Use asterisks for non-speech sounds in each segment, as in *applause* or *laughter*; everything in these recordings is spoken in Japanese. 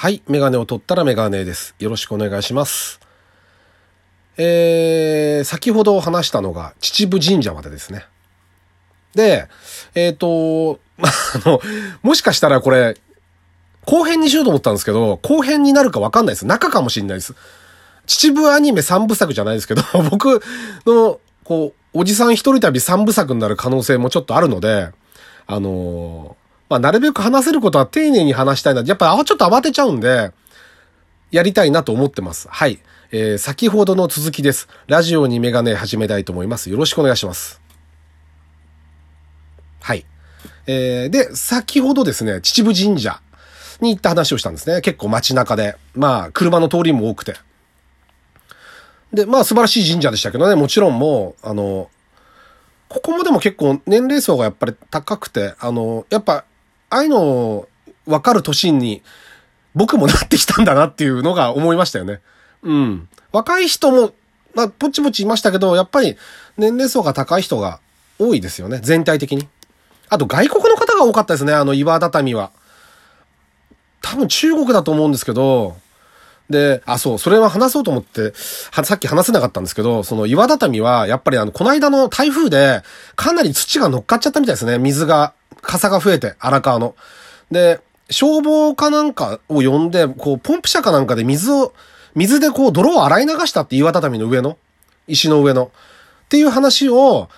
はい。メガネを取ったらメガネです。よろしくお願いします。えー、先ほど話したのが秩父神社までですね。で、えっ、と、ま *laughs* あ、の、もしかしたらこれ、後編にしようと思ったんですけど、後編になるかわかんないです。中かもしれないです。秩父アニメ3部作じゃないですけど、*laughs* 僕の、こう、おじさん一人旅3部作になる可能性もちょっとあるので、あのーまあ、なるべく話せることは丁寧に話したいな。やっぱ、あ、ちょっと慌てちゃうんで、やりたいなと思ってます。はい。えー、先ほどの続きです。ラジオにメガネ始めたいと思います。よろしくお願いします。はい。えー、で、先ほどですね、秩父神社に行った話をしたんですね。結構街中で。まあ、車の通りも多くて。で、まあ、素晴らしい神社でしたけどね、もちろんもう、あの、ここもでも結構年齢層がやっぱり高くて、あの、やっぱ、ああいうのを分かる年に僕もなってきたんだなっていうのが思いましたよね。うん。若い人も、まあ、ぽちぽちいましたけど、やっぱり年齢層が高い人が多いですよね。全体的に。あと外国の方が多かったですね。あの岩畳は。多分中国だと思うんですけど、で、あ、そう、それは話そうと思って、は、さっき話せなかったんですけど、その岩畳は、やっぱりあの、この間の台風で、かなり土が乗っかっちゃったみたいですね。水が、傘が増えて、荒川の。で、消防かなんかを呼んで、こう、ポンプ車かなんかで水を、水でこう、泥を洗い流したって岩畳の上の、石の上の。っていう話を、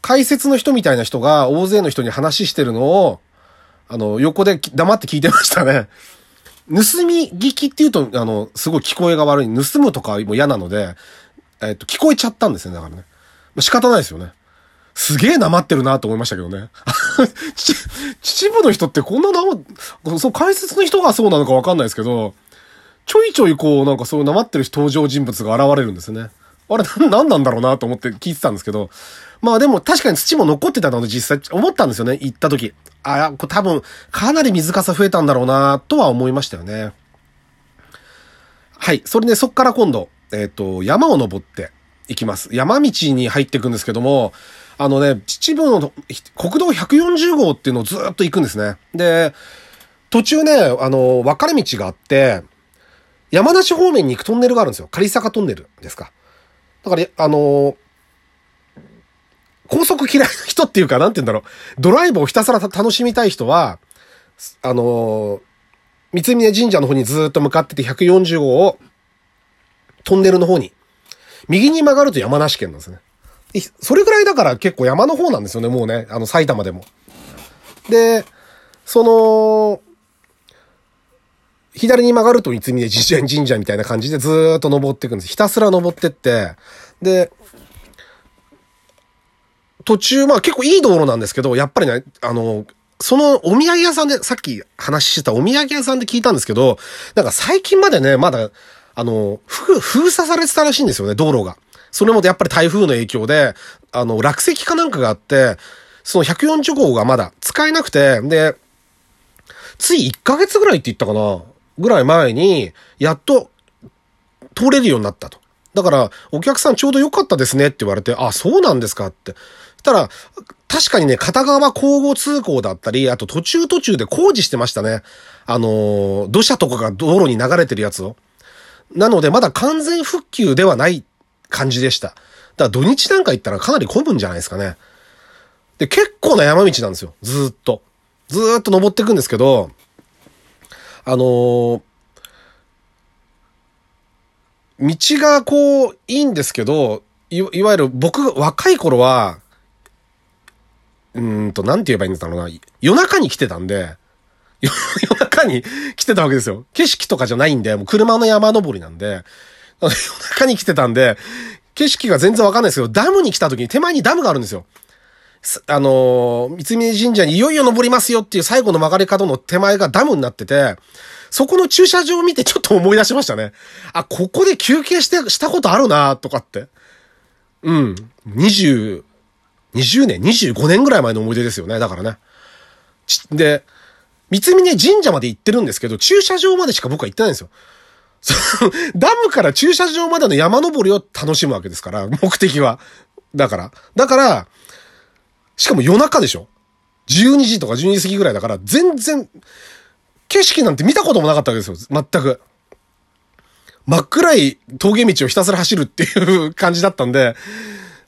解説の人みたいな人が大勢の人に話してるのを、あの、横で黙って聞いてましたね。盗み聞きっていうと、あの、すごい聞こえが悪い。盗むとかも嫌なので、えっと、聞こえちゃったんですよね、だからね。仕方ないですよね。すげえなまってるなと思いましたけどね。*laughs* 秩父の人ってこんななま、そう、解説の人がそうなのかわかんないですけど、ちょいちょいこう、なんかそういうなまってる登場人物が現れるんですね。あれ、ななんなんだろうなと思って聞いてたんですけど。まあでも確かに土も残ってたので実際思ったんですよね、行った時。あ、これ多分かなり水かさ増えたんだろうなとは思いましたよね。はい。それでそっから今度、えっ、と、山を登っていきます。山道に入っていくんですけども、あのね、秩父の国道140号っていうのをずっと行くんですね。で、途中ね、あの、分かれ道があって、山梨方面に行くトンネルがあるんですよ。狩坂トンネルですか。だから、あの高速嫌いな人っていうか、なんて言うんだろう。ドライブをひたすら楽しみたい人は、あの三峯神社の方にずっと向かってて140号を、トンネルの方に、右に曲がると山梨県なんですね。それぐらいだから結構山の方なんですよね、もうね。あの、埼玉でも。で、その、左に曲がると三峯神社みたいな感じでずーっと登っていくんです。ひたすら登ってって、で、途中、まあ結構いい道路なんですけど、やっぱりね、あの、そのお土産屋さんで、さっき話してたお土産屋さんで聞いたんですけど、なんか最近までね、まだ、あの、封鎖されてたらしいんですよね、道路が。それもやっぱり台風の影響で、あの、落石かなんかがあって、その140号がまだ使えなくて、で、つい1ヶ月ぐらいって言ったかなぐらい前に、やっと通れるようになったと。だから、お客さんちょうど良かったですねって言われて、あ、そうなんですかって。たら、確かにね、片側交互通行だったり、あと途中途中で工事してましたね。あのー、土砂とかが道路に流れてるやつを。なので、まだ完全復旧ではない感じでした。だから土日なんか行ったらかなり混むんじゃないですかね。で、結構な山道なんですよ。ずっと。ずっと登っていくんですけど、あのー、道がこう、いいんですけど、いいわゆる僕が若い頃は、うんと、なんて言えばいいんだろうな。夜中に来てたんで、*laughs* 夜中に来てたわけですよ。景色とかじゃないんで、もう車の山登りなんで、*laughs* 夜中に来てたんで、景色が全然わかんないですけど、ダムに来た時に手前にダムがあるんですよ。あのー、三峯神社にいよいよ登りますよっていう最後の曲がり角の手前がダムになってて、そこの駐車場を見て *laughs* ちょっと思い出しましたね。あ、ここで休憩して、したことあるなとかって。うん。20、20年、25年ぐらい前の思い出ですよね。だからね。で、三峯神社まで行ってるんですけど、駐車場までしか僕は行ってないんですよ。*laughs* ダムから駐車場までの山登りを楽しむわけですから、目的は。だから。だから、しかも夜中でしょ ?12 時とか12時過ぎぐらいだから、全然、景色なんて見たこともなかったわけですよ。全く。真っ暗い峠道をひたすら走るっていう感じだったんで、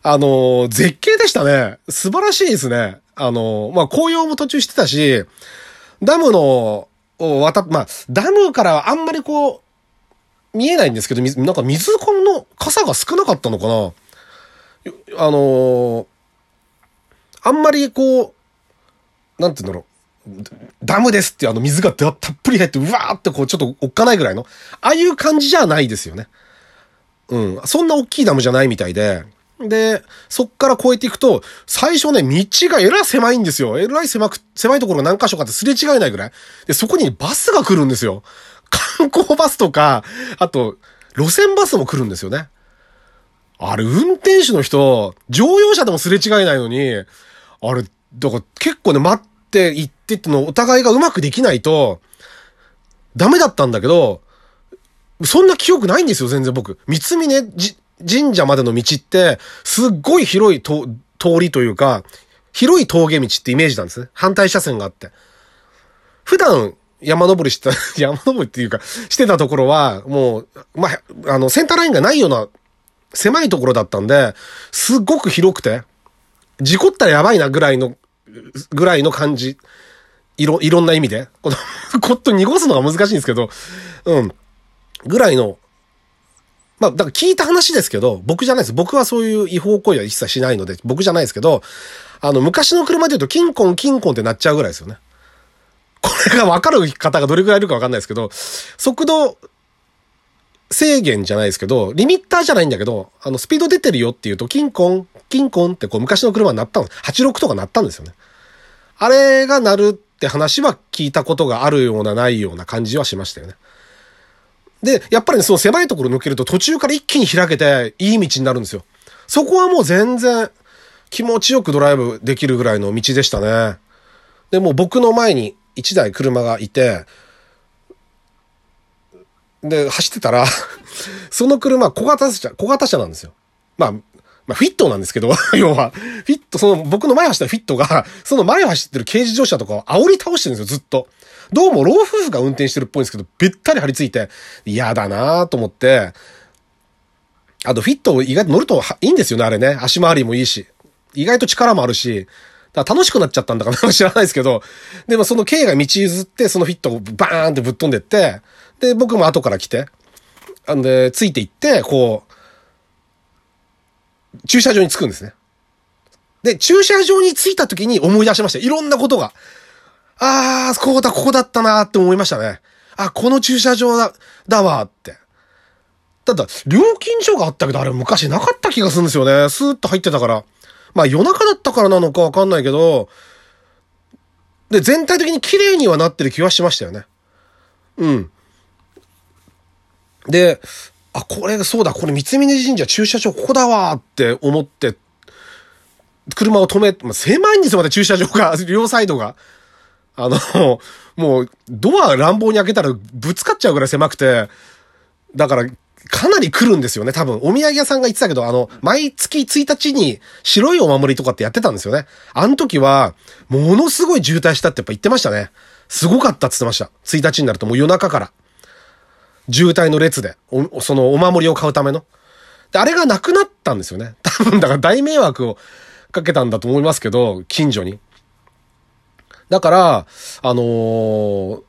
あの、絶景でしたね。素晴らしいですね。あの、まあ、紅葉も途中してたし、ダムの、を渡っ、まあ、ダムからはあんまりこう、見えないんですけど、なんか水この傘が少なかったのかな？あのあんまりこう、なんて言うんだろう。ダムですってあの水がたっぷり入ってうわーってこうちょっとおっかないぐらいの、ああいう感じじゃないですよね。うん。そんな大きいダムじゃないみたいで。で、そっから越えていくと、最初ね、道がえらい狭いんですよ。えらい狭く、狭いところが何箇所かってすれ違えないぐらい。で、そこにバスが来るんですよ。観光バスとか、あと、路線バスも来るんですよね。あれ、運転手の人、乗用車でもすれ違えないのに、あれ、だから結構ね、待って行ってってのお互いがうまくできないと、ダメだったんだけど、そんな記憶ないんですよ、全然僕。三峰神社までの道って、すっごい広い通りというか、広い峠道ってイメージなんですね。反対車線があって。普段、山登りした、*laughs* 山登りっていうか、してたところは、もう、まあ、あの、センターラインがないような狭いところだったんで、すっごく広くて、事故ったらやばいなぐらいの、ぐらいの感じ。いろ、いろんな意味で。このコットン濁すのが難しいんですけど、うん。ぐらいの、まあ、だから聞いた話ですけど、僕じゃないです。僕はそういう違法行為は一切しないので、僕じゃないですけど、あの、昔の車で言うと、キンコン、キンコンってなっちゃうぐらいですよね。これがわかる方がどれくらいいるかわかんないですけど、速度制限じゃないですけど、リミッターじゃないんだけど、あの、スピード出てるよっていうと、キンコン、キンコンってこう昔の車になったの。86とかなったんですよね。あれが鳴るって話は聞いたことがあるようなないような感じはしましたよね。で、やっぱりね、その狭いところ抜けると途中から一気に開けていい道になるんですよ。そこはもう全然気持ちよくドライブできるぐらいの道でしたね。で、もう僕の前に一台車がいて、で、走ってたら *laughs* その車小型車、小型車なんですよ。まあ、まあ、フィットなんですけど、*laughs* 要は、フィット、その、僕の前走ったフィットが、その前走ってる軽自動車とかを煽り倒してるんですよ、ずっと。どうも老夫婦が運転してるっぽいんですけど、べったり張り付いて、嫌だなと思って、あとフィット意外と乗るといいんですよね、あれね。足回りもいいし。意外と力もあるし、だから楽しくなっちゃったんだかな *laughs* 知らないですけど、でもその K が道譲って、そのフィットをバーンってぶっ飛んでって、で、僕も後から来て、あんで、ついていって、こう、駐車場に着くんですね。で、駐車場に着いた時に思い出しました。いろんなことが。あー、こうだ、ここだったなーって思いましたね。あ、この駐車場だ、だわーって。ただ、料金所があったけど、あれ昔なかった気がするんですよね。スーッと入ってたから。まあ夜中だったからなのかわかんないけど、で、全体的に綺麗にはなってる気はしましたよね。うん。で、あ、これそうだ、これ三峯神社駐車場ここだわって思って、車を止め、まあ、狭いんですよ、また駐車場が、両サイドが。あの、もう、ドア乱暴に開けたらぶつかっちゃうぐらい狭くて、だから、かなり来るんですよね、多分。お土産屋さんが言ってたけど、あの、毎月1日に白いお守りとかってやってたんですよね。あの時は、ものすごい渋滞したってやっぱ言ってましたね。すごかったって言ってました。1日になるともう夜中から。渋滞の列で、そのお守りを買うための。で、あれがなくなったんですよね。*laughs* 多分、だから大迷惑をかけたんだと思いますけど、近所に。だから、あのー、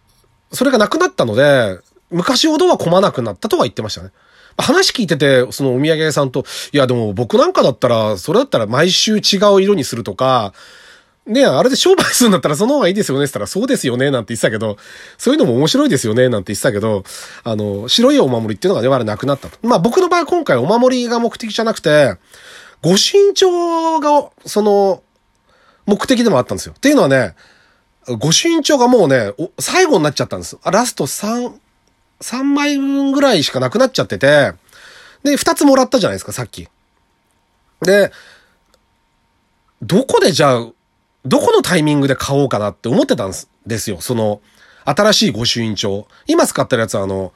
それがなくなったので、昔ほどは混まなくなったとは言ってましたね。話聞いてて、そのお土産屋さんと、いやでも僕なんかだったら、それだったら毎週違う色にするとか、ねあれで商売するんだったらその方がいいですよねって言ったら、そうですよねなんて言ってたけど、そういうのも面白いですよねなんて言ってたけど、あの、白いお守りっていうのがね、我々なくなったと。まあ僕の場合今回お守りが目的じゃなくて、ご身長が、その、目的でもあったんですよ。っていうのはね、ご身長がもうね、最後になっちゃったんです。ラスト3、3枚分ぐらいしかなくなっちゃってて、で、2つもらったじゃないですか、さっき。で、どこでじゃあ、どこのタイミングで買おうかなって思ってたんですよ。その、新しい御朱印帳。今使ってるやつはあの、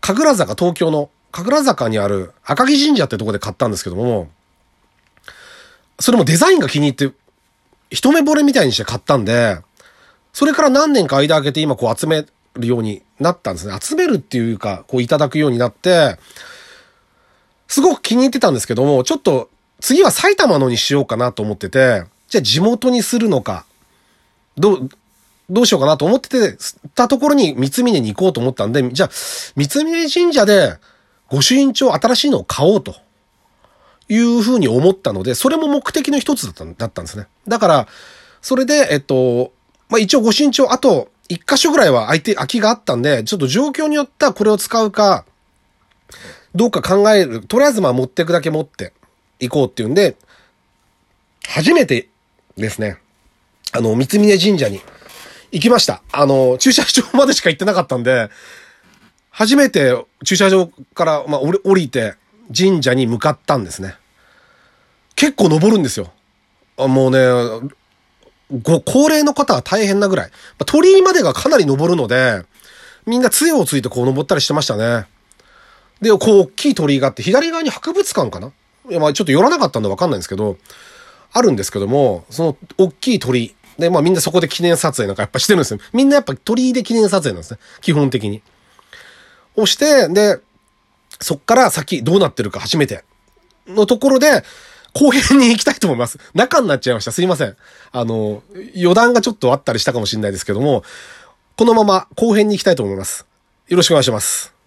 神楽坂、東京の神楽坂にある赤城神社ってとこで買ったんですけども、それもデザインが気に入って、一目惚れみたいにして買ったんで、それから何年か間空けて今こう集めるようになったんですね。集めるっていうか、こういただくようになって、すごく気に入ってたんですけども、ちょっと次は埼玉のにしようかなと思ってて、じゃあ地元にするのか、どう、どうしようかなと思ってて、たところに三峰に行こうと思ったんで、じゃあ、三峰神社で御朱印帳新しいのを買おうと。いうふうに思ったので、それも目的の一つだっただったんですね。だから、それで、えっと、まあ、一応ご身長、あと、一箇所ぐらいは空いて、空きがあったんで、ちょっと状況によってはこれを使うか、どうか考える。とりあえずまあ持っていくだけ持っていこうっていうんで、初めてですね、あの、三峰神社に行きました。あの、駐車場までしか行ってなかったんで、初めて駐車場から、まあ、降りて神社に向かったんですね。結構登るんですよ。もうね、ご高齢の方は大変なぐらい。ま鳥居までがかなり登るので、みんな杖をついてこう登ったりしてましたね。で、こう、大きい鳥居があって、左側に博物館かな？いや、まあちょっと寄らなかったんでわかんないんですけど、あるんですけども、その大きい鳥居。で、まあみんなそこで記念撮影なんかやっぱしてるんですよ。みんなやっぱ鳥居で記念撮影なんですね。基本的に。をして、で、そっから先どうなってるか初めてのところで、後編に行きたいと思います。中になっちゃいました。すいません。あの、余談がちょっとあったりしたかもしれないですけども、このまま後編に行きたいと思います。よろしくお願いします。